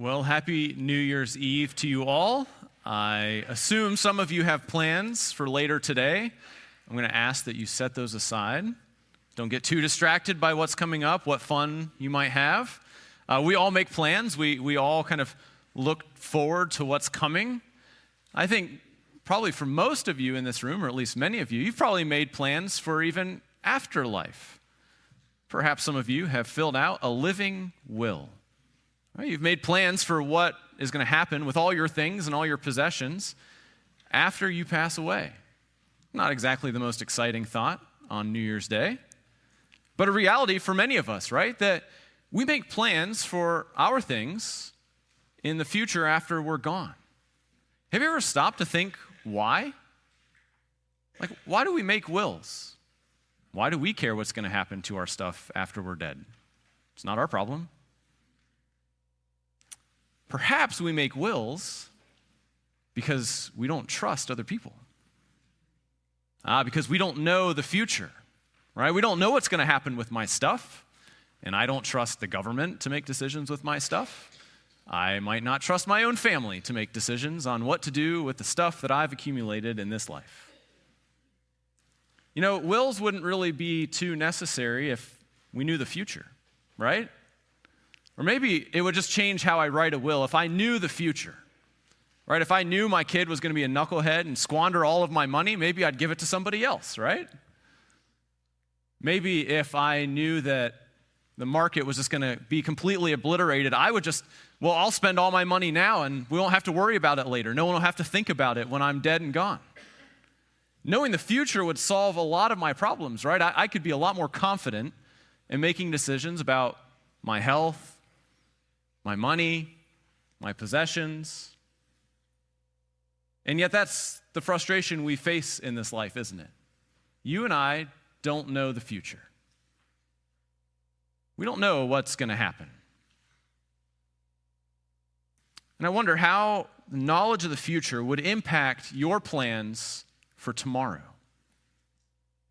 Well, happy New Year's Eve to you all. I assume some of you have plans for later today. I'm going to ask that you set those aside. Don't get too distracted by what's coming up, what fun you might have. Uh, we all make plans, we, we all kind of look forward to what's coming. I think probably for most of you in this room, or at least many of you, you've probably made plans for even afterlife. Perhaps some of you have filled out a living will. Right? You've made plans for what is going to happen with all your things and all your possessions after you pass away. Not exactly the most exciting thought on New Year's Day, but a reality for many of us, right? That we make plans for our things in the future after we're gone. Have you ever stopped to think why? Like, why do we make wills? Why do we care what's going to happen to our stuff after we're dead? It's not our problem. Perhaps we make wills because we don't trust other people. Ah, because we don't know the future, right? We don't know what's going to happen with my stuff, and I don't trust the government to make decisions with my stuff. I might not trust my own family to make decisions on what to do with the stuff that I've accumulated in this life. You know, wills wouldn't really be too necessary if we knew the future, right? Or maybe it would just change how I write a will if I knew the future. Right? If I knew my kid was going to be a knucklehead and squander all of my money, maybe I'd give it to somebody else, right? Maybe if I knew that the market was just going to be completely obliterated, I would just, well, I'll spend all my money now and we won't have to worry about it later. No one will have to think about it when I'm dead and gone. Knowing the future would solve a lot of my problems, right? I, I could be a lot more confident in making decisions about my health, my money, my possessions. And yet, that's the frustration we face in this life, isn't it? You and I don't know the future. We don't know what's going to happen. And I wonder how knowledge of the future would impact your plans for tomorrow.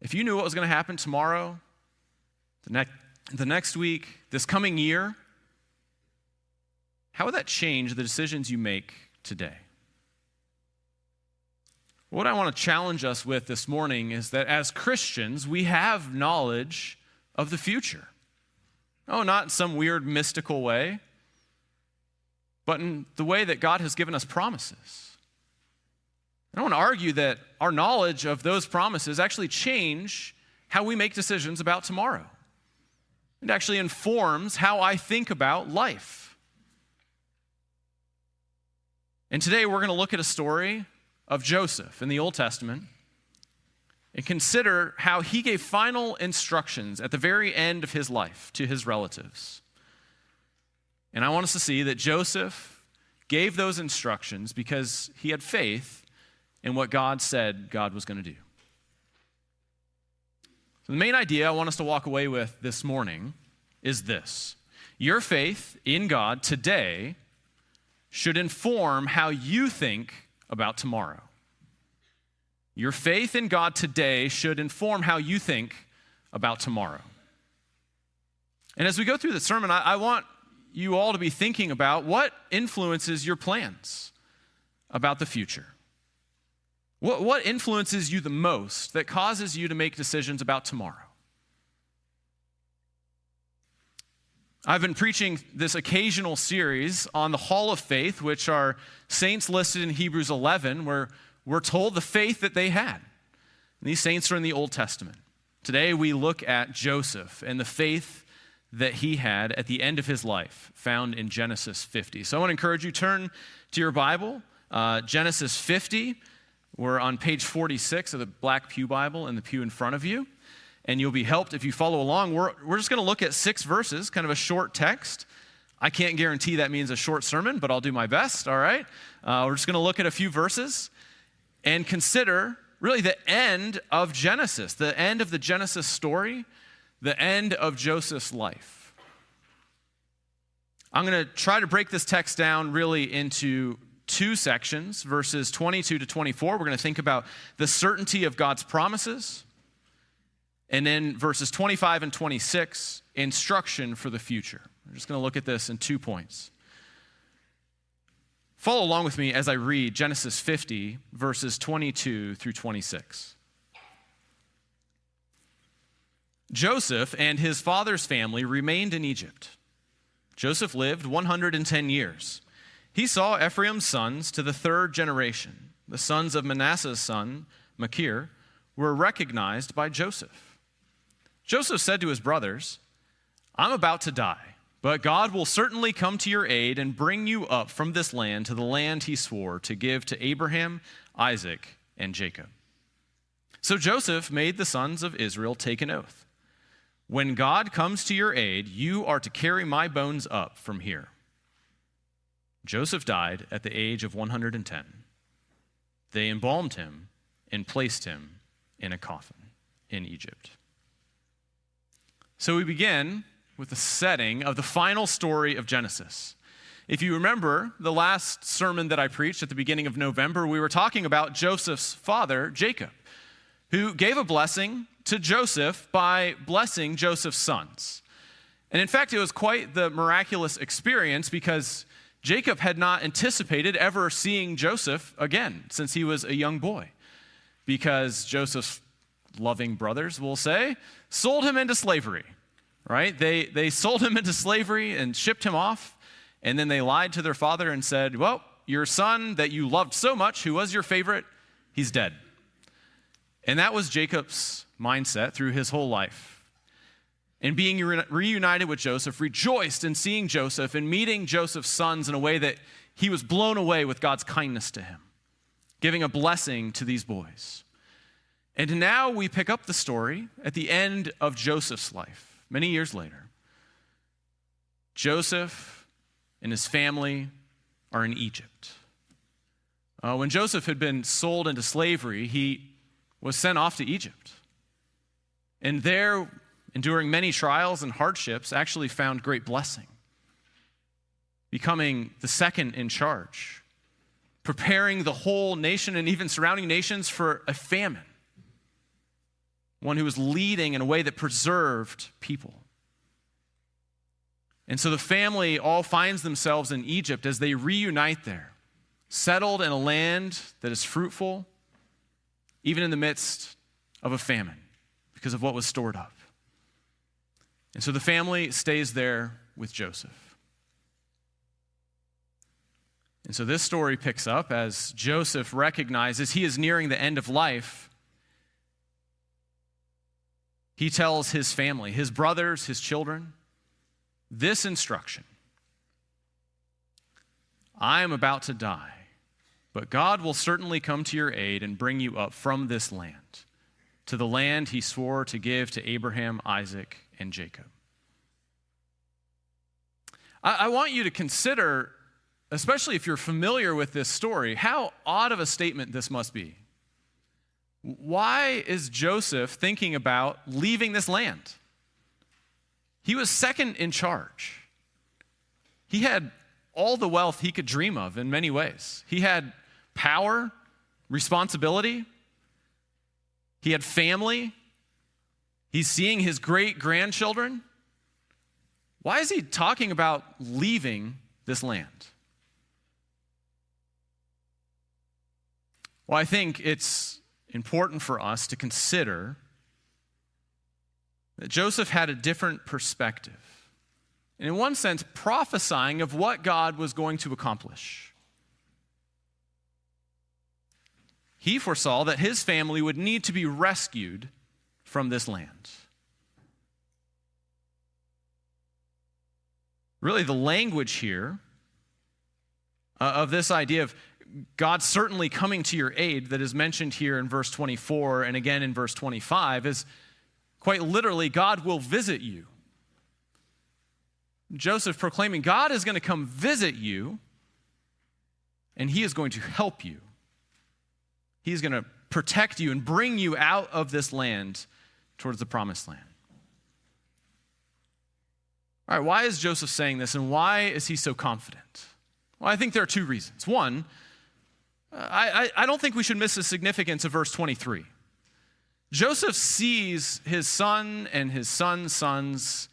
If you knew what was going to happen tomorrow, the, ne- the next week, this coming year, how would that change the decisions you make today? What I want to challenge us with this morning is that as Christians, we have knowledge of the future. Oh, not in some weird mystical way, but in the way that God has given us promises. I don't want to argue that our knowledge of those promises actually change how we make decisions about tomorrow. It actually informs how I think about life. And today we're going to look at a story of Joseph in the Old Testament and consider how he gave final instructions at the very end of his life to his relatives. And I want us to see that Joseph gave those instructions because he had faith in what God said God was going to do. So, the main idea I want us to walk away with this morning is this Your faith in God today should inform how you think about tomorrow. Your faith in God today should inform how you think about tomorrow. And as we go through the sermon, I, I, want you all to be thinking about what influences your plans about the future. What, what influences you the most that causes you to make decisions about tomorrow? I've been preaching this occasional series on the Hall of Faith, which are saints listed in Hebrews 11, where we're told the faith that they had. And these saints are in the Old Testament. Today we look at Joseph and the faith that he had at the end of his life, found in Genesis 50. So I want to encourage you turn to your Bible, uh, Genesis 50. We're on page 46 of the Black Pew Bible in the pew in front of you and you'll be helped if you follow along. We're, we're just going to look at six verses, kind of a short text. I can't guarantee that means a short sermon, but I'll do my best, all right? Uh, we're just going to look at a few verses and consider really the end of Genesis, the end of the Genesis story, the end of Joseph's life. I'm going to try to break this text down really into two sections, verses 22 to 24. We're going to think about the certainty of God's promises and then verses 25 and 26, instruction for the future. We're just going to look at this in two points. Follow along with me as I read Genesis 50, verses 22 through 26. Joseph and his father's family remained in Egypt. Joseph lived 110 years. He saw Ephraim's sons to the third generation. The sons of Manasseh's son, Machir, were recognized by Joseph. Joseph said to his brothers, I'm about to die, but God will certainly come to your aid and bring you up from this land to the land he swore to give to Abraham, Isaac, and Jacob. So Joseph made the sons of Israel take an oath. When God comes to your aid, you are to carry my bones up from here. Joseph died at the age of 110. They embalmed him and placed him in a coffin in Egypt. So we begin with the setting of the final story of Genesis. If you remember the last sermon that I preached at the beginning of November, we were talking about Joseph's father, Jacob, who gave a blessing to Joseph by blessing Joseph's sons. And in fact, it was quite the miraculous experience because Jacob had not anticipated ever seeing Joseph again since he was a young boy. Because Joseph's loving brothers, will say, sold him into slavery, right? They, they sold him into slavery and shipped him off. And then they lied to their father and said, Well, your son that you loved so much, who was your favorite, he's dead. And that was Jacob's mindset through his whole life. And being re- reunited with Joseph, rejoiced in seeing Joseph and meeting Joseph's sons in a way that he was blown away with God's kindness to him, giving a blessing to these boys. And now we pick up the story at the end of Joseph's life, many years later. Joseph and his family are in Egypt. Uh, when Joseph had been sold into slavery, he was sent off to Egypt. And there, enduring many trials and hardships, actually found great blessing, becoming the second in charge, preparing the whole nation and even surrounding nations for a famine, one who was leading in a way that preserved people. And so the family all finds themselves in Egypt as they reunite there, settled in a land that is fruitful, even in the midst of a famine because of what was stored up. And so the family stays there with Joseph. And so this story picks up as Joseph recognizes he is nearing the end of life. He tells his family, his brothers, his children, this instruction I am about to die, but God will certainly come to your aid and bring you up from this land to the land he swore to give to Abraham, Isaac, and Jacob. I, I want you to consider, especially if you're familiar with this story, how odd of a statement this must be. Why is Joseph thinking about leaving this land? He was second in charge. He had all the wealth he could dream of in many ways. He had power, responsibility, he had family. He's seeing his great grandchildren. Why is he talking about leaving this land? Well, I think it's important for us to consider that Joseph had a different perspective. And in one sense, prophesying of what God was going to accomplish. he foresaw that his family would need to be rescued from this land. Really, the language here uh, of this idea of God certainly coming to your aid that is mentioned here in verse 24 and again in verse 25 is quite literally God will visit you. Joseph proclaiming, God is going to come visit you and he is going to help you. He's going to protect you and bring you out of this land towards the promised land. All right, why is Joseph saying this and why is he so confident? Well, I think there are two reasons. One, I, I, don't think we should miss the significance of verse 23. Joseph sees his son and his son's sons,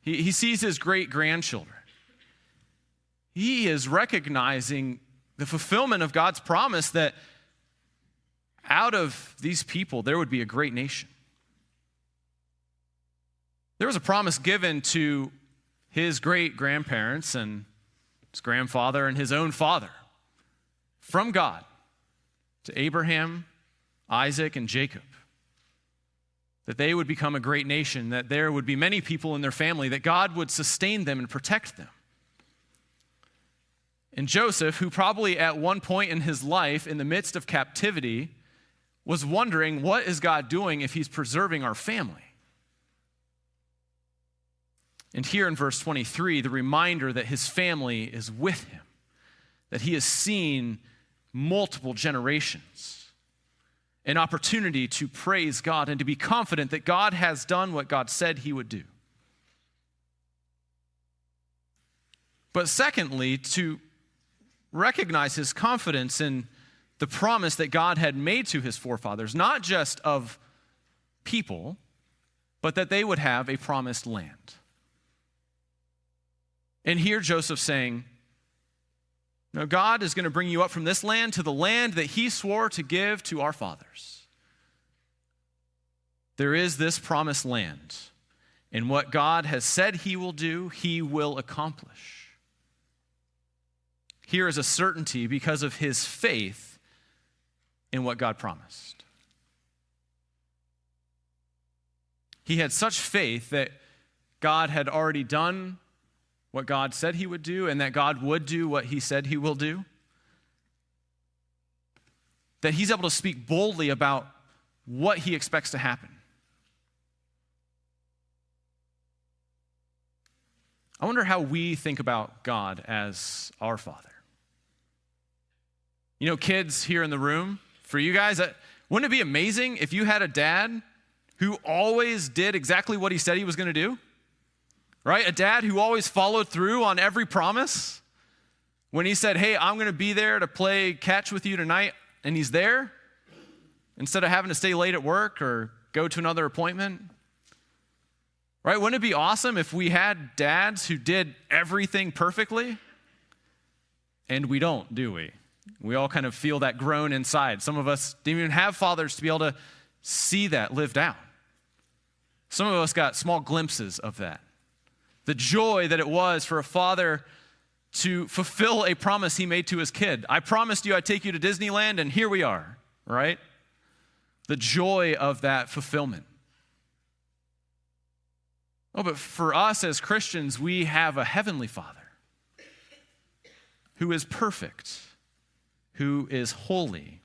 he, he sees his great grandchildren. He is recognizing the fulfillment of God's promise that out of these people there would be a great nation. There was a promise given to his great grandparents and his grandfather and his own father from God to Abraham, Isaac, and Jacob that they would become a great nation, that there would be many people in their family, that God would sustain them and protect them. And Joseph, who probably at one point in his life, in the midst of captivity, was wondering, what is God doing if he's preserving our family? And here in verse 23, the reminder that his family is with him, that he has seen multiple generations, an opportunity to praise God and to be confident that God has done what God said he would do. But secondly, to recognize his confidence in the promise that God had made to his forefathers, not just of people, but that they would have a promised land. And here Joseph saying, No, God is going to bring you up from this land to the land that he swore to give to our fathers. There is this promised land, and what God has said he will do, he will accomplish. Here is a certainty because of his faith in what God promised. He had such faith that God had already done what God said he would do and that God would do what he said he will do. That he's able to speak boldly about what he expects to happen. I wonder how we think about God as our Father. You know, kids here in the room, for you guys, uh, wouldn't it be amazing if you had a dad who always did exactly what he said he was going to do? Right? A dad who always followed through on every promise. When he said, Hey, I'm going to be there to play catch with you tonight, and he's there, instead of having to stay late at work or go to another appointment. Right? Wouldn't it be awesome if we had dads who did everything perfectly? And we don't, do we? We all kind of feel that groan inside. Some of us didn't even have fathers to be able to see that lived out. Some of us got small glimpses of that. The joy that it was for a father to fulfill a promise he made to his kid. I promised you I'd take you to Disneyland, and here we are, right? The joy of that fulfillment. Oh, but for us as Christians, we have a heavenly Father who is perfect who is holy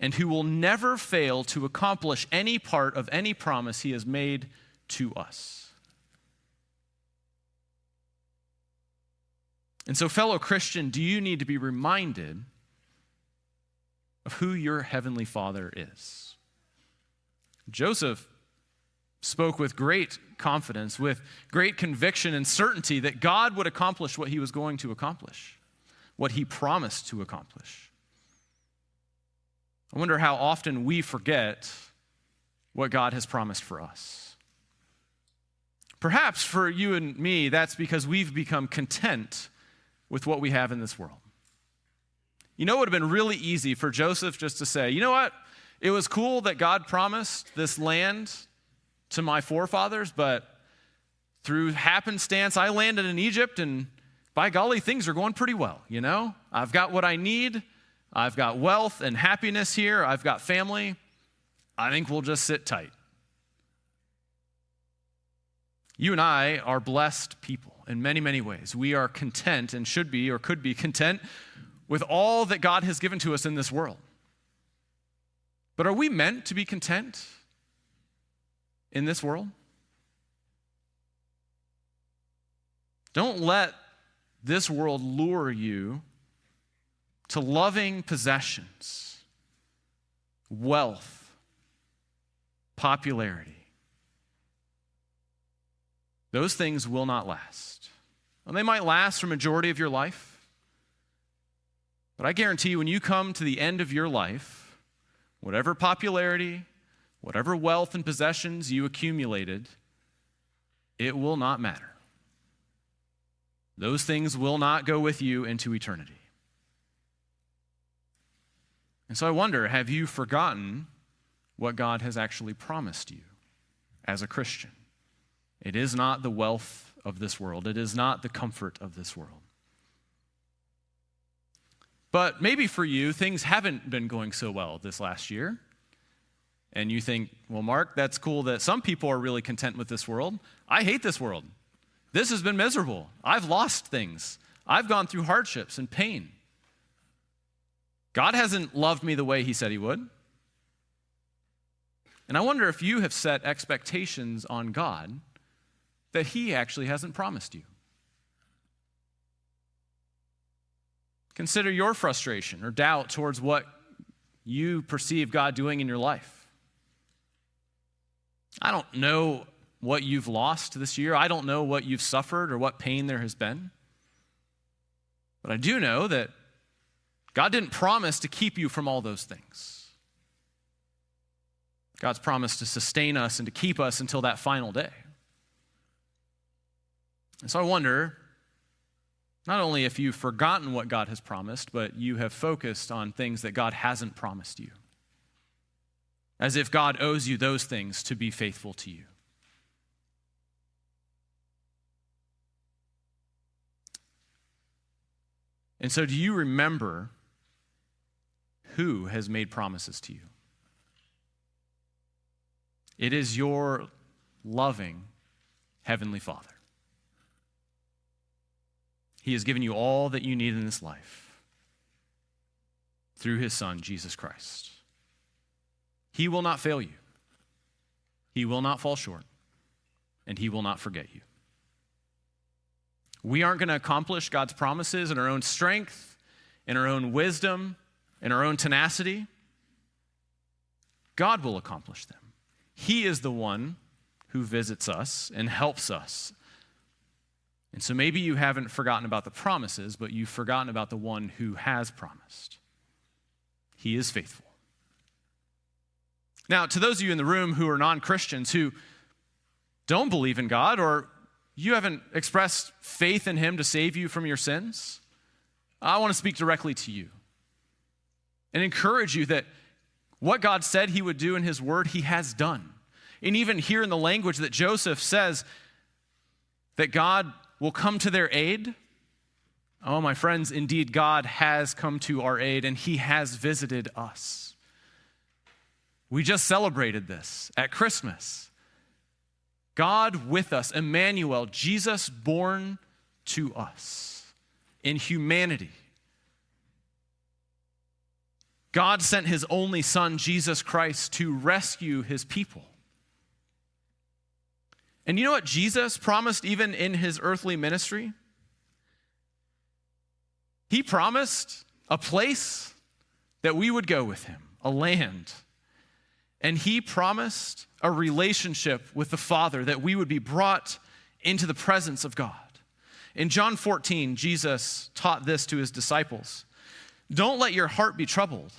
and who will never fail to accomplish any part of any promise he has made to us. And so, fellow Christian, do you need to be reminded of who your heavenly Father is? Joseph spoke with great confidence, with great conviction and certainty that God would accomplish what he was going to accomplish what he promised to accomplish. I wonder how often we forget what God has promised for us. Perhaps for you and me, that's because we've become content with what we have in this world. You know, it would have been really easy for Joseph just to say, you know what? It was cool that God promised this land to my forefathers, but through happenstance, I landed in Egypt and by golly, things are going pretty well, you know? I've got what I need. I've got wealth and happiness here. I've got family. I think we'll just sit tight. You and I are blessed people in many, many ways. We are content and should be or could be content with all that God has given to us in this world. But are we meant to be content in this world? Don't let this world lure you to loving possessions, wealth, popularity. Those things will not last. And they might last for a majority of your life. But I guarantee you, when you come to the end of your life, whatever popularity, whatever wealth and possessions you accumulated, it will not matter. Those things will not go with you into eternity. And so I wonder have you forgotten what God has actually promised you as a Christian? It is not the wealth of this world, it is not the comfort of this world. But maybe for you, things haven't been going so well this last year. And you think, well, Mark, that's cool that some people are really content with this world. I hate this world. This has been miserable. I've lost things. I've gone through hardships and pain. God hasn't loved me the way He said He would. And I wonder if you have set expectations on God that He actually hasn't promised you. Consider your frustration or doubt towards what you perceive God doing in your life. I don't know what you've lost this year. I don't know what you've suffered or what pain there has been. But I do know that God didn't promise to keep you from all those things. God's promised to sustain us and to keep us until that final day. And so I wonder not only if you've forgotten what God has promised, but you have focused on things that God hasn't promised you. As if God owes you those things to be faithful to you. And so, do you remember who has made promises to you? It is your loving Heavenly Father. He has given you all that you need in this life through his Son, Jesus Christ. He will not fail you, he will not fall short, and he will not forget you. We aren't going to accomplish God's promises in our own strength, in our own wisdom, in our own tenacity. God will accomplish them. He is the one who visits us and helps us and so maybe you haven't forgotten about the promises, but you've forgotten about the one who has promised. He is faithful. Now, to those of you in the room who are non Christians who don't believe in God or you haven't expressed faith in Him to save you from your sins, I want to speak directly to you and encourage you that what God said He would do in His Word, He has done. And even here in the language that Joseph says that God will come to their aid. Oh, my friends, indeed, God has come to our aid and He has visited us. We just celebrated this at Christmas. God with us, Emmanuel, Jesus born to us in humanity. God sent His only Son, Jesus Christ, to rescue His people. And you know what Jesus promised even in his earthly ministry? He promised a place that we would go with him, a land. And he promised a relationship with the Father that we would be brought into the presence of God. In John 14, Jesus taught this to his disciples Don't let your heart be troubled.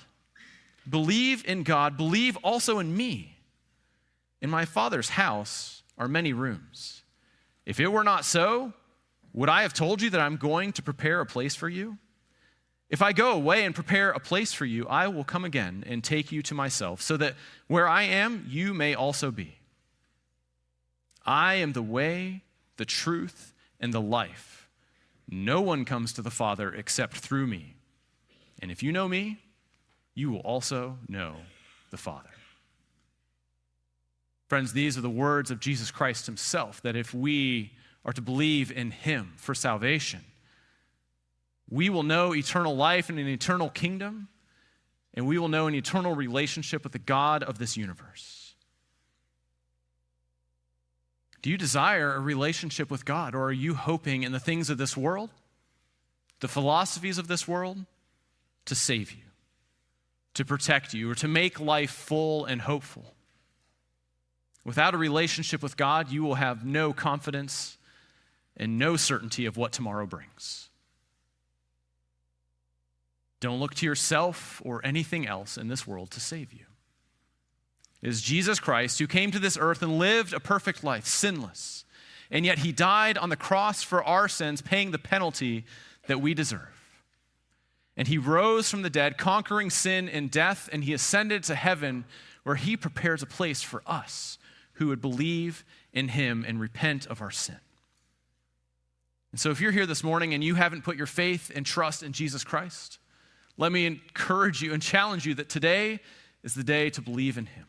Believe in God, believe also in me. In my Father's house, are many rooms. If it were not so, would I have told you that I'm going to prepare a place for you? If I go away and prepare a place for you, I will come again and take you to myself, so that where I am, you may also be. I am the way, the truth, and the life. No one comes to the Father except through me. And if you know me, you will also know the Father. Friends, these are the words of Jesus Christ himself that if we are to believe in him for salvation, we will know eternal life and an eternal kingdom, and we will know an eternal relationship with the God of this universe. Do you desire a relationship with God, or are you hoping in the things of this world, the philosophies of this world, to save you, to protect you, or to make life full and hopeful? Without a relationship with God, you will have no confidence and no certainty of what tomorrow brings. Don't look to yourself or anything else in this world to save you. It is Jesus Christ who came to this earth and lived a perfect life, sinless, and yet he died on the cross for our sins, paying the penalty that we deserve. And he rose from the dead, conquering sin and death, and he ascended to heaven, where he prepares a place for us who would believe in him and repent of our sin. And so, if you're here this morning and you haven't put your faith and trust in Jesus Christ, let me encourage you and challenge you that today is the day to believe in him.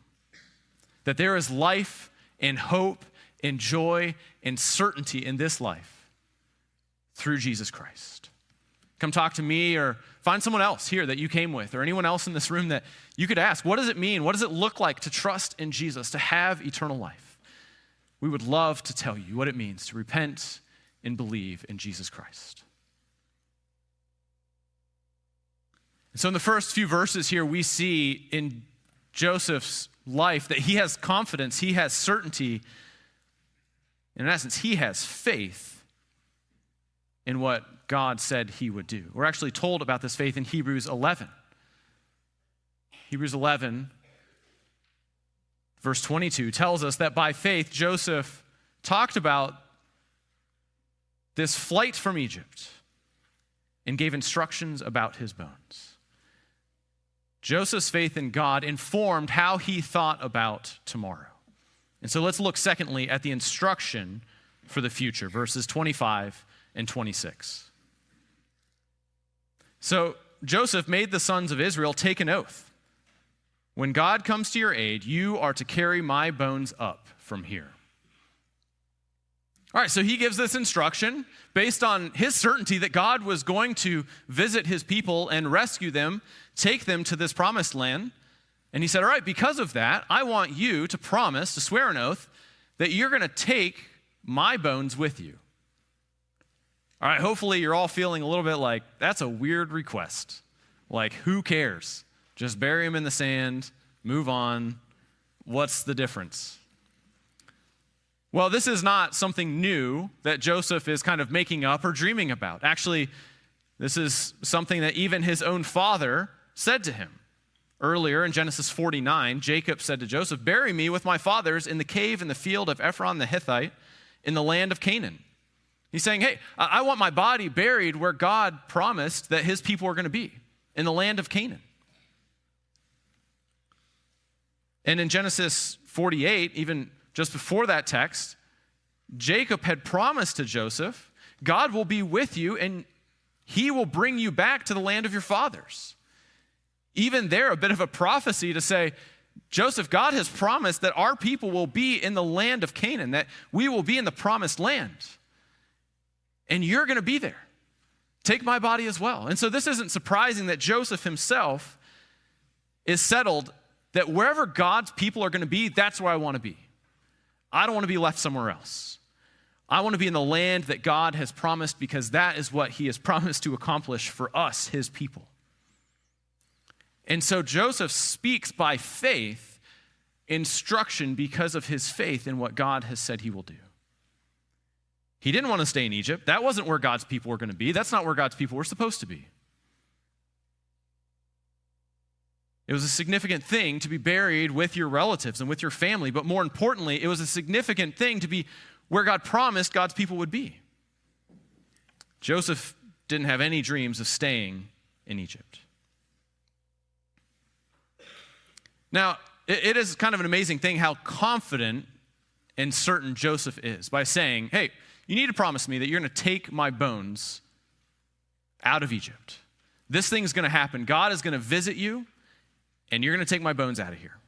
That there is life and hope and joy and certainty in this life through Jesus Christ. Come talk to me or find someone else here that you came with or anyone else in this room that you could ask, what does it mean? What does it look like to trust in Jesus, to have eternal life? We would love to tell you what it means to repent and believe in Jesus Christ. So, in the first few verses here, we see in Joseph's life that he has confidence, he has certainty. And in essence, he has faith in what God said he would do. We're actually told about this faith in Hebrews 11. Hebrews 11, verse 22, tells us that by faith, Joseph talked about this flight from Egypt and gave instructions about his bones. Joseph's faith in God informed how he thought about tomorrow. And so let's look, secondly, at the instruction for the future, verses 25 and 26. So Joseph made the sons of Israel take an oath. When God comes to your aid, you are to carry my bones up from here. All right, so he gives this instruction based on his certainty that God was going to visit his people and rescue them, take them to this promised land. And he said, All right, because of that, I want you to promise, to swear an oath, that you're going to take my bones with you. All right, hopefully you're all feeling a little bit like that's a weird request. Like, who cares? Just bury him in the sand, move on. What's the difference? Well, this is not something new that Joseph is kind of making up or dreaming about. Actually, this is something that even his own father said to him. Earlier in Genesis 49, Jacob said to Joseph, Bury me with my fathers in the cave in the field of Ephron the Hittite in the land of Canaan. He's saying, hey, I want my body buried where God promised that his people were going to be, in the land of Canaan. And in Genesis 48, even just before that text, Jacob had promised to Joseph, God will be with you and he will bring you back to the land of your fathers. Even there, a bit of a prophecy to say, Joseph, God has promised that our people will be in the land of Canaan, that we will be in the promised land and you're going to be there. Take my body as well. And so this isn't surprising that Joseph himself is settled that wherever God's people are going to be, that's where I want to be. I don't want to be left somewhere else. I want to be in the land that God has promised because that is what he has promised to accomplish for us, his people. And so Joseph speaks by faith instruction because of his faith in what God has said he will do. He didn't want to stay in Egypt. That wasn't where God's people were going to be. That's not where God's people were supposed to be. It was a significant thing to be buried with your relatives and with your family, but more importantly, it was a significant thing to be where God promised God's people would be. Joseph didn't have any dreams of staying in Egypt. Now, it is kind of an amazing thing how confident and certain Joseph is by saying, Hey, you need to promise me that you're going to take my bones out of Egypt. This thing is going to happen. God is going to visit you, and you're going to take my bones out of here.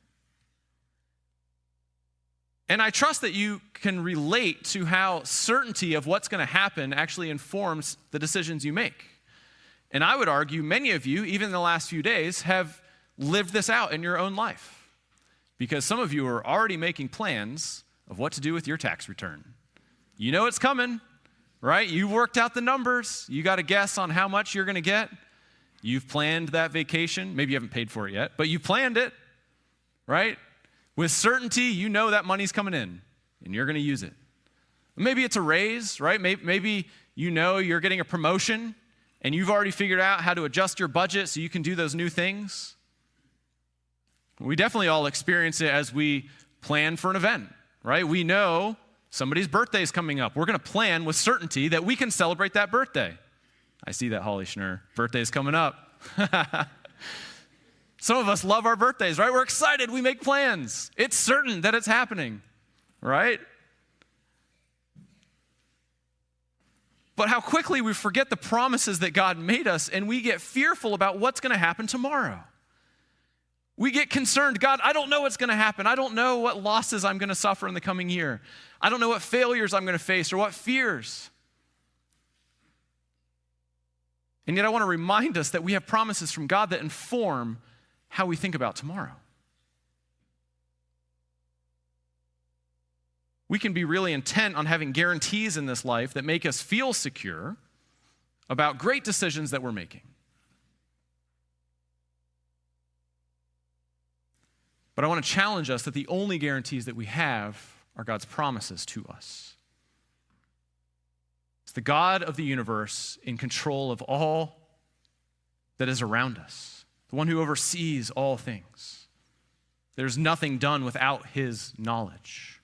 And I trust that you can relate to how certainty of what's going to happen actually informs the decisions you make. And I would argue many of you, even in the last few days, have lived this out in your own life. Because some of you are already making plans of what to do with your tax return. You know it's coming, right? You've worked out the numbers. You got a guess on how much you're going to get. You've planned that vacation. Maybe you haven't paid for it yet, but you planned it, right? With certainty, you know that money's coming in and you're going to use it. Maybe it's a raise, right? Maybe you know you're getting a promotion and you've already figured out how to adjust your budget so you can do those new things. We definitely all experience it as we plan for an event, right? We know Somebody's birthday is coming up. We're going to plan with certainty that we can celebrate that birthday. I see that, Holly Schnur. Birthday's coming up. Some of us love our birthdays, right? We're excited. We make plans. It's certain that it's happening, right? But how quickly we forget the promises that God made us and we get fearful about what's going to happen tomorrow. We get concerned God, I don't know what's going to happen. I don't know what losses I'm going to suffer in the coming year. I don't know what failures I'm going to face or what fears. And yet, I want to remind us that we have promises from God that inform how we think about tomorrow. We can be really intent on having guarantees in this life that make us feel secure about great decisions that we're making. But I want to challenge us that the only guarantees that we have are God's promises to us. It's the God of the universe in control of all that is around us, the one who oversees all things. There's nothing done without his knowledge.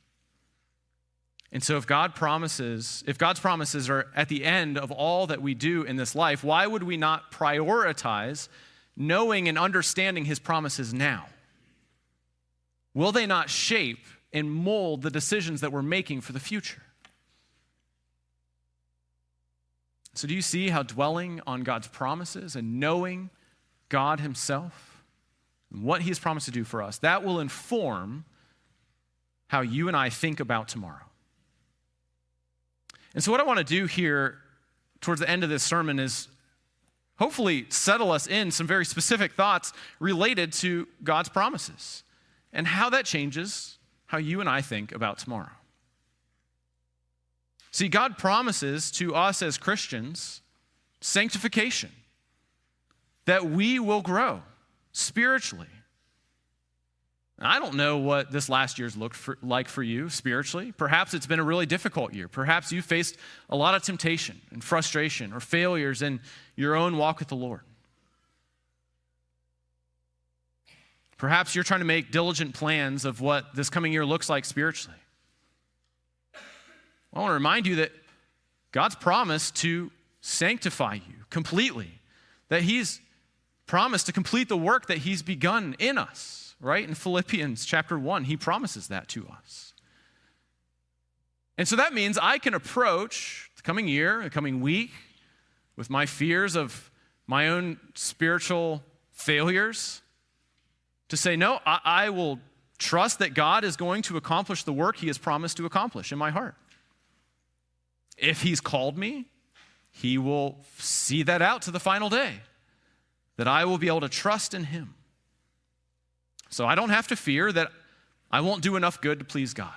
And so, if God promises, if God's promises are at the end of all that we do in this life, why would we not prioritize knowing and understanding His promises now? Will they not shape and mold the decisions that we're making for the future? So, do you see how dwelling on God's promises and knowing God Himself and what He has promised to do for us, that will inform how you and I think about tomorrow? And so, what I want to do here towards the end of this sermon is hopefully settle us in some very specific thoughts related to God's promises and how that changes how you and I think about tomorrow. See, God promises to us as Christians sanctification, that we will grow spiritually, I don't know what this last year's looked for, like for you spiritually. Perhaps it's been a really difficult year. Perhaps you faced a lot of temptation and frustration or failures in your own walk with the Lord. Perhaps you're trying to make diligent plans of what this coming year looks like spiritually. I want to remind you that God's promised to sanctify you completely, that He's promised to complete the work that He's begun in us right? In Philippians chapter 1, he promises that to us. And so that means I can approach the coming year, the coming week, with my fears of my own spiritual failures to say, no, I, I, will trust that God is going to accomplish the work he has promised to accomplish in my heart. If he's called me, he will see that out to the final day, that I will be able to trust in him. So I don't have to fear that I won't do enough good to please God.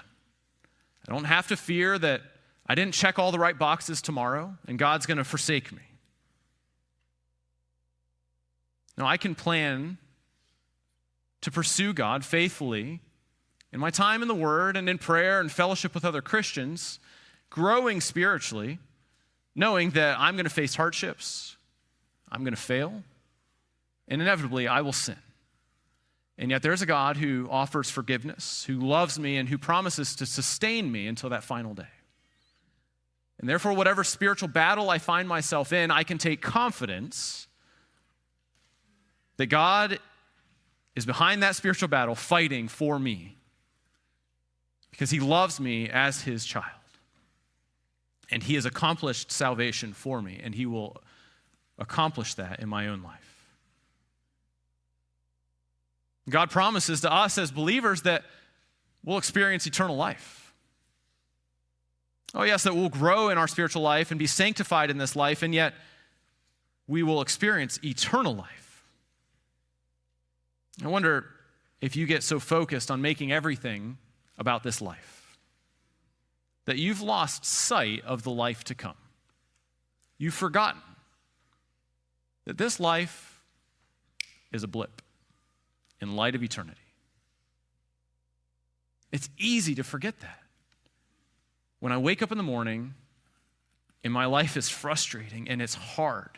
I don't have to fear that I didn't check all the right boxes tomorrow and God's going to forsake me. Now, I can plan to pursue God faithfully in my time in the Word and in prayer and fellowship with other Christians, growing spiritually, knowing that I'm going to face hardships, I'm going to fail, and inevitably I will sin. And yet there's a God who offers forgiveness, who loves me, and who promises to sustain me until that final day. And therefore, whatever spiritual battle I find myself in, I can take confidence that God is behind that spiritual battle fighting for me because he loves me as his child. And he has accomplished salvation for me, and he will accomplish that in my own life. God promises to us as believers that we'll experience eternal life. Oh, yes, that we'll grow in our spiritual life and be sanctified in this life, and yet we will experience eternal life. I wonder if you get so focused on making everything about this life that you've lost sight of the life to come. You've forgotten that this life is a blip in light of eternity. It's easy to forget that. When I wake up in the morning and my life is frustrating and it's hard,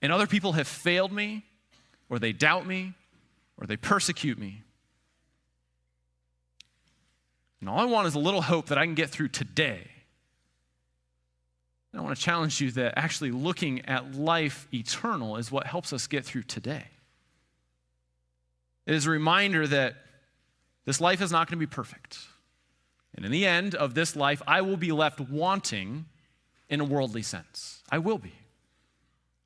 and other people have failed me, or they doubt me, or they persecute me. And all I want is a little hope that I can get through today. And I want to challenge you that actually looking at life eternal is what helps us get through today. It is a reminder that this life is not going to be perfect. And in the end of this life, I will be left wanting in a worldly sense. I will be.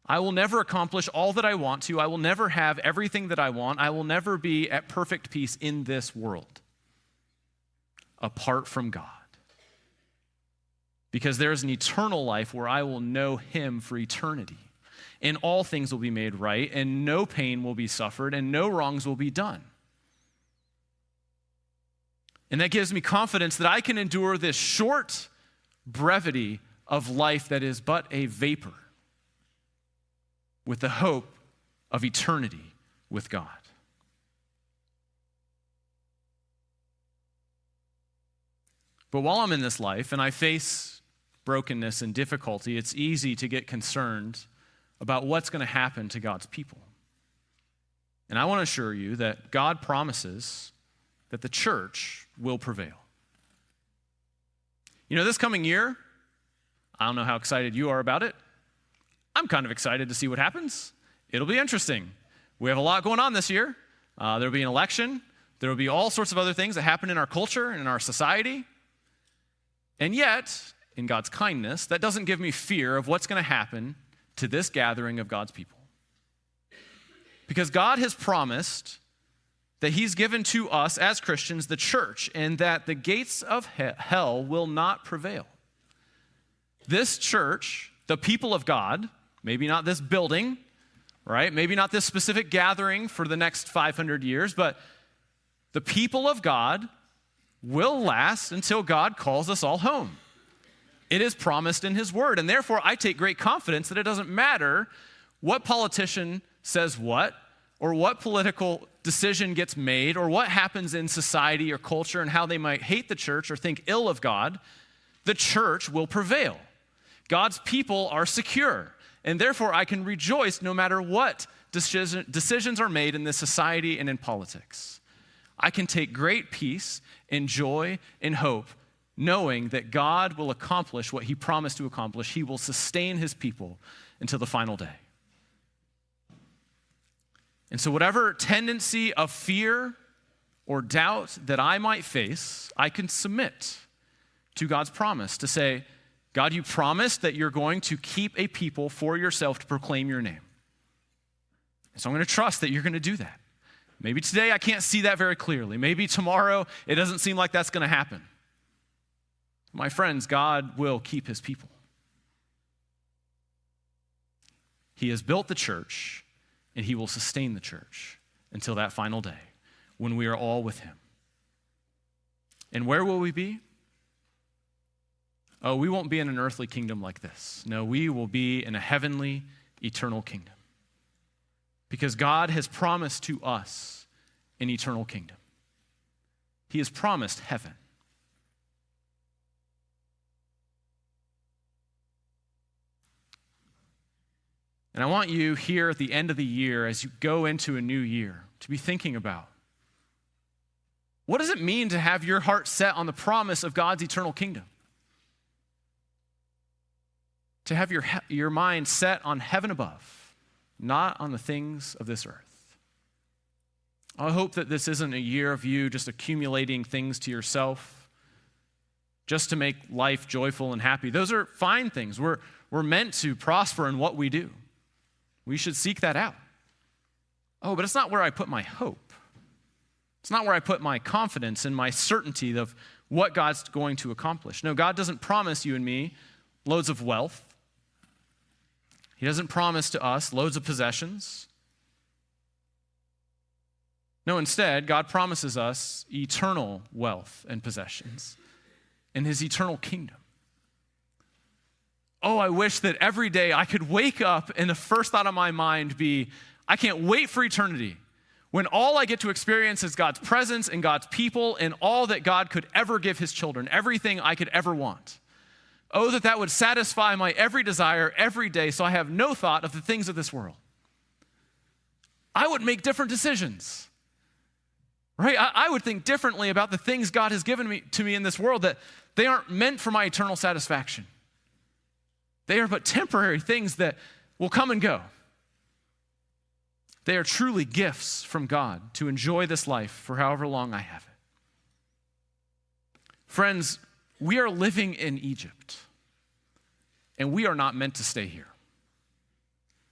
I will never accomplish all that I want to. I will never have everything that I want. I will never be at perfect peace in this world apart from God. Because there is an eternal life where I will know Him for eternity. And all things will be made right, and no pain will be suffered, and no wrongs will be done. And that gives me confidence that I can endure this short brevity of life that is but a vapor with the hope of eternity with God. But while I'm in this life and I face brokenness and difficulty, it's easy to get concerned about what's going to happen to God's people. And I want to assure you that God promises that the church will prevail. You know, this coming year, I don't know how excited you are about it. I'm kind of excited to see what happens. It'll be interesting. We have a lot going on this year. Uh, there'll be an election. There will be all sorts of other things that happen in our culture and in our society. And yet, in God's kindness, that doesn't give me fear of what's going to happen to this gathering of God's people. Because God has promised that He's given to us as Christians the church, and that the gates of hell will not prevail. This church, the people of God, maybe not this building, right? Maybe not this specific gathering for the next 500 years, but the people of God will last until God calls us all home. It is promised in His Word. And therefore, I take great confidence that it doesn't matter what politician says what, or what political decision gets made, or what happens in society or culture, and how they might hate the church or think ill of God, the church will prevail. God's people are secure. And therefore, I can rejoice no matter what decision, decisions are made in this society and in politics. I can take great peace and joy and hope knowing that God will accomplish what he promised to accomplish. He will sustain his people until the final day. And so, whatever tendency of fear or doubt that I might face, I can submit to God's promise to say, God, you promised that you're going to keep a people for yourself to proclaim your name. So I'm going to trust that you're going to do that. Maybe today I can't see that very clearly. Maybe tomorrow it doesn't seem like that's going to happen. My friends, God will keep his people. He has built the church, and he will sustain the church until that final day when we are all with him. And where will we be? Oh, we won't be in an earthly kingdom like this. No, we will be in a heavenly, eternal kingdom. Because God has promised to us an eternal kingdom, He has promised heaven. And I want you here at the end of the year, as you go into a new year, to be thinking about what does it mean to have your heart set on the promise of God's eternal kingdom? To have your, your mind set on heaven above, not on the things of this earth. I hope that this isn't a year of you just accumulating things to yourself just to make life joyful and happy. Those are fine things. We're, we're meant to prosper in what we do. We should seek that out. Oh, but it's not where I put my hope. It's not where I put my confidence and my certainty of what God's going to accomplish. No, God doesn't promise you and me loads of wealth. He doesn't promise to us loads of possessions. No, instead, God promises us eternal wealth and possessions in his eternal kingdom oh, I wish that every day I could wake up and the first thought of my mind be, I can't wait for eternity. When all I get to experience is God's presence and God's people and all that God could ever give his children, everything I could ever want. Oh, that that would satisfy my every desire every day so I have no thought of the things of this world. I would make different decisions. Right? I, I would think differently about the things God has given me to me in this world that they aren't meant for my eternal satisfaction. They are but temporary things that will come and go. They are truly gifts from God to enjoy this life for however long I have it. Friends, we are living in Egypt, and we are not meant to stay here.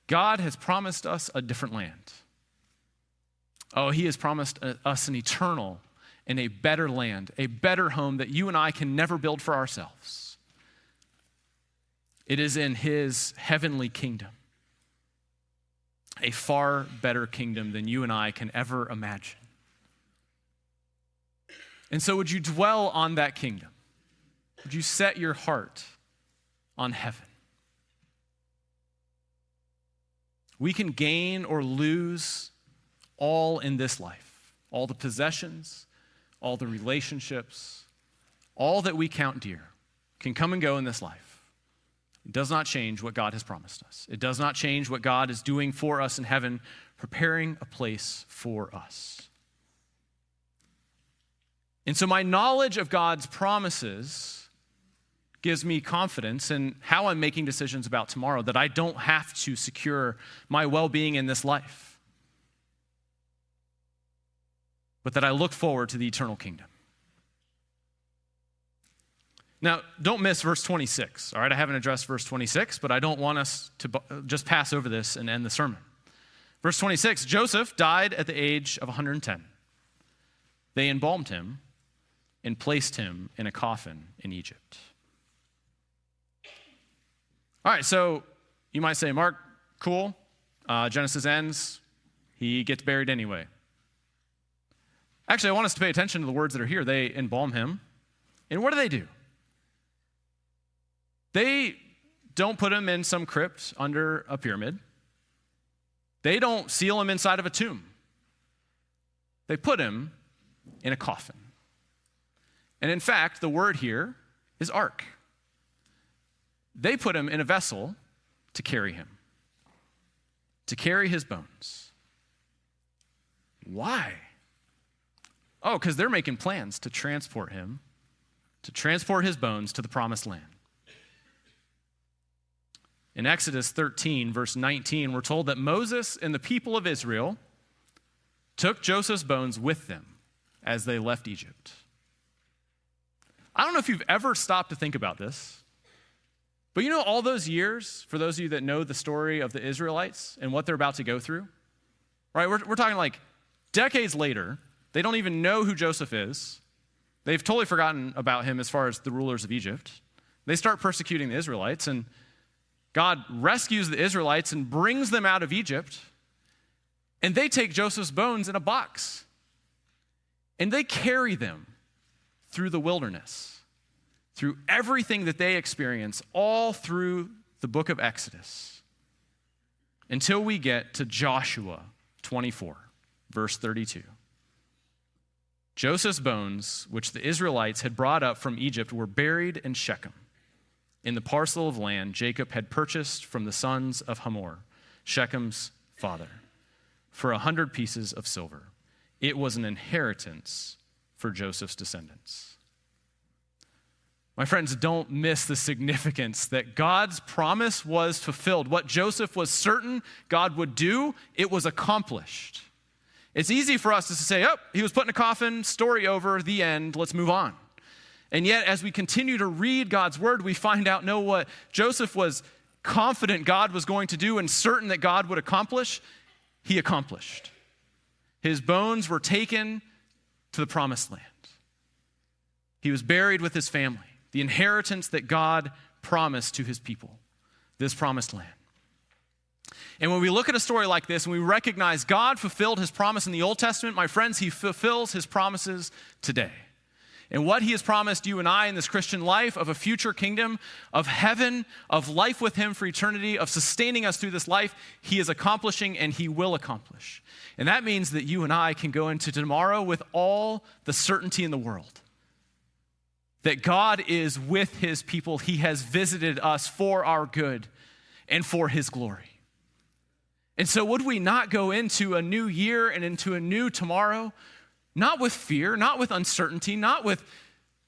God has promised us a different land. Oh, He has promised uh, us an eternal and a better land, a better home that you and I can never build for ourselves. It is in His heavenly kingdom, a far better kingdom than you and I can ever imagine. And so, would you dwell on that kingdom? Would you set your heart on heaven? We can gain or lose all in this life all the possessions, all the relationships, all that we count dear can come and go in this life. It does not change what God has promised us. It does not change what God is doing for us in heaven, preparing a place for us. And so, my knowledge of God's promises gives me confidence in how I'm making decisions about tomorrow, that I don't have to secure my well being in this life, but that I look forward to the eternal kingdom. Now, don't miss verse 26. All right, I haven't addressed verse 26, but I don't want us to just pass over this and end the sermon. Verse 26 Joseph died at the age of 110. They embalmed him and placed him in a coffin in Egypt. All right, so you might say, Mark, cool. Uh, Genesis ends, he gets buried anyway. Actually, I want us to pay attention to the words that are here. They embalm him. And what do they do? They don't put him in some crypt under a pyramid, they don't seal him inside of a tomb. They put him in a coffin. And in fact, the word here is ark. They put him in a vessel to carry him, to carry his bones. Why? Oh, because they're making plans to transport him, to transport his bones to the promised land. In Exodus 13, verse 19, we're told that Moses and the people of Israel took Joseph's bones with them as they left Egypt. I don't know if you've ever stopped to think about this, but you know, all those years, for those of you that know the story of the Israelites and what they're about to go through, right? We're, we're talking like decades later, they don't even know who Joseph is. They've totally forgotten about him as far as the rulers of Egypt. They start persecuting the Israelites, and God rescues the Israelites and brings them out of Egypt. And they take Joseph's bones in a box and they carry them through the wilderness, through everything that they experience, all through the book of Exodus, until we get to Joshua 24, verse 32. Joseph's bones, which the Israelites had brought up from Egypt, were buried in Shechem, in the parcel of land Jacob had purchased from the sons of Hamor, Shechem's father, for a hundred pieces of silver. It was an inheritance for Joseph's descendants. My friends, don't miss the significance that God's promise was fulfilled. What Joseph was certain God would do, it was accomplished. It's easy for us to say, oh, he was put in a coffin, story over, the end, let's move on. And yet, as we continue to read God's word, we find out, no, what Joseph was confident God was going to do and certain that God would accomplish, he accomplished. His bones were taken to the promised land. He was buried with his family, the inheritance that God promised to his people, this promised land. And when we look at a story like this and we recognize God fulfilled his promise in the Old Testament, my friends, he fulfills his promises today. And what he has promised you and I in this Christian life of a future kingdom, of heaven, of life with him for eternity, of sustaining us through this life, he is accomplishing and he will accomplish. And that means that you and I can go into tomorrow with all the certainty in the world that God is with his people. He has visited us for our good and for his glory. And so, would we not go into a new year and into a new tomorrow, not with fear, not with uncertainty, not with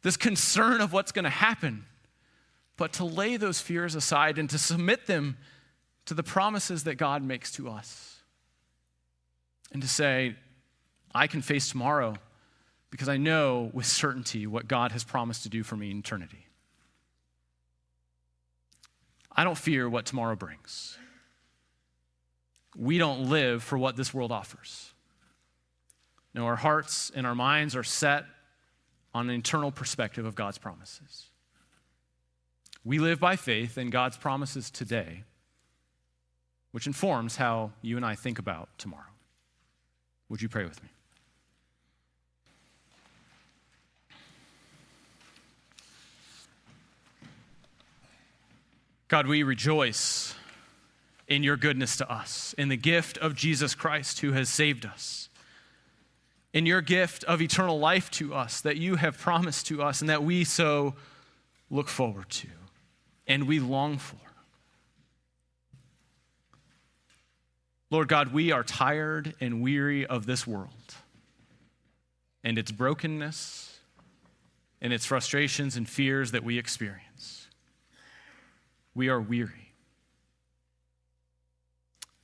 this concern of what's going to happen, but to lay those fears aside and to submit them to the promises that God makes to us. And to say, I can face tomorrow because I know with certainty what God has promised to do for me in eternity. I don't fear what tomorrow brings. We don't live for what this world offers. No, our hearts and our minds are set on an eternal perspective of God's promises. We live by faith in God's promises today, which informs how you and I think about tomorrow. Would you pray with me? God, we rejoice in your goodness to us, in the gift of Jesus Christ who has saved us, in your gift of eternal life to us that you have promised to us and that we so look forward to and we long for. Lord God, we are tired and weary of this world and its brokenness and its frustrations and fears that we experience we are weary.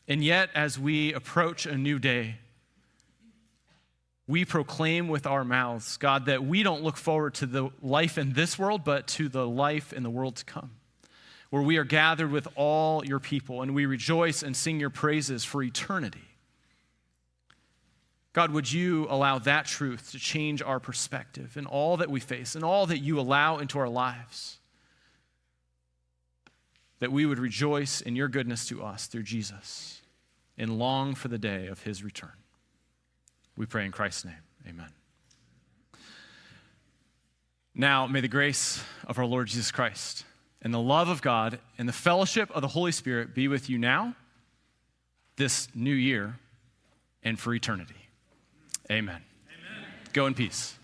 And yet, as we approach a new day, we proclaim with our mouths, God, that we don't look forward to the life in this world, but to the life in the world to come, where we are gathered with all your people and we rejoice and sing your praises for eternity. God, would you allow that truth to change our perspective in all that we face and all that you allow into our lives? That we would rejoice in your goodness to us through Jesus and long for the day of his return. We pray in Christ's name. Amen. Now, may the grace of our Lord Jesus Christ and the love of God and the fellowship of the Holy Spirit be with you now, this new year, and for eternity. Amen. Amen. Go in peace.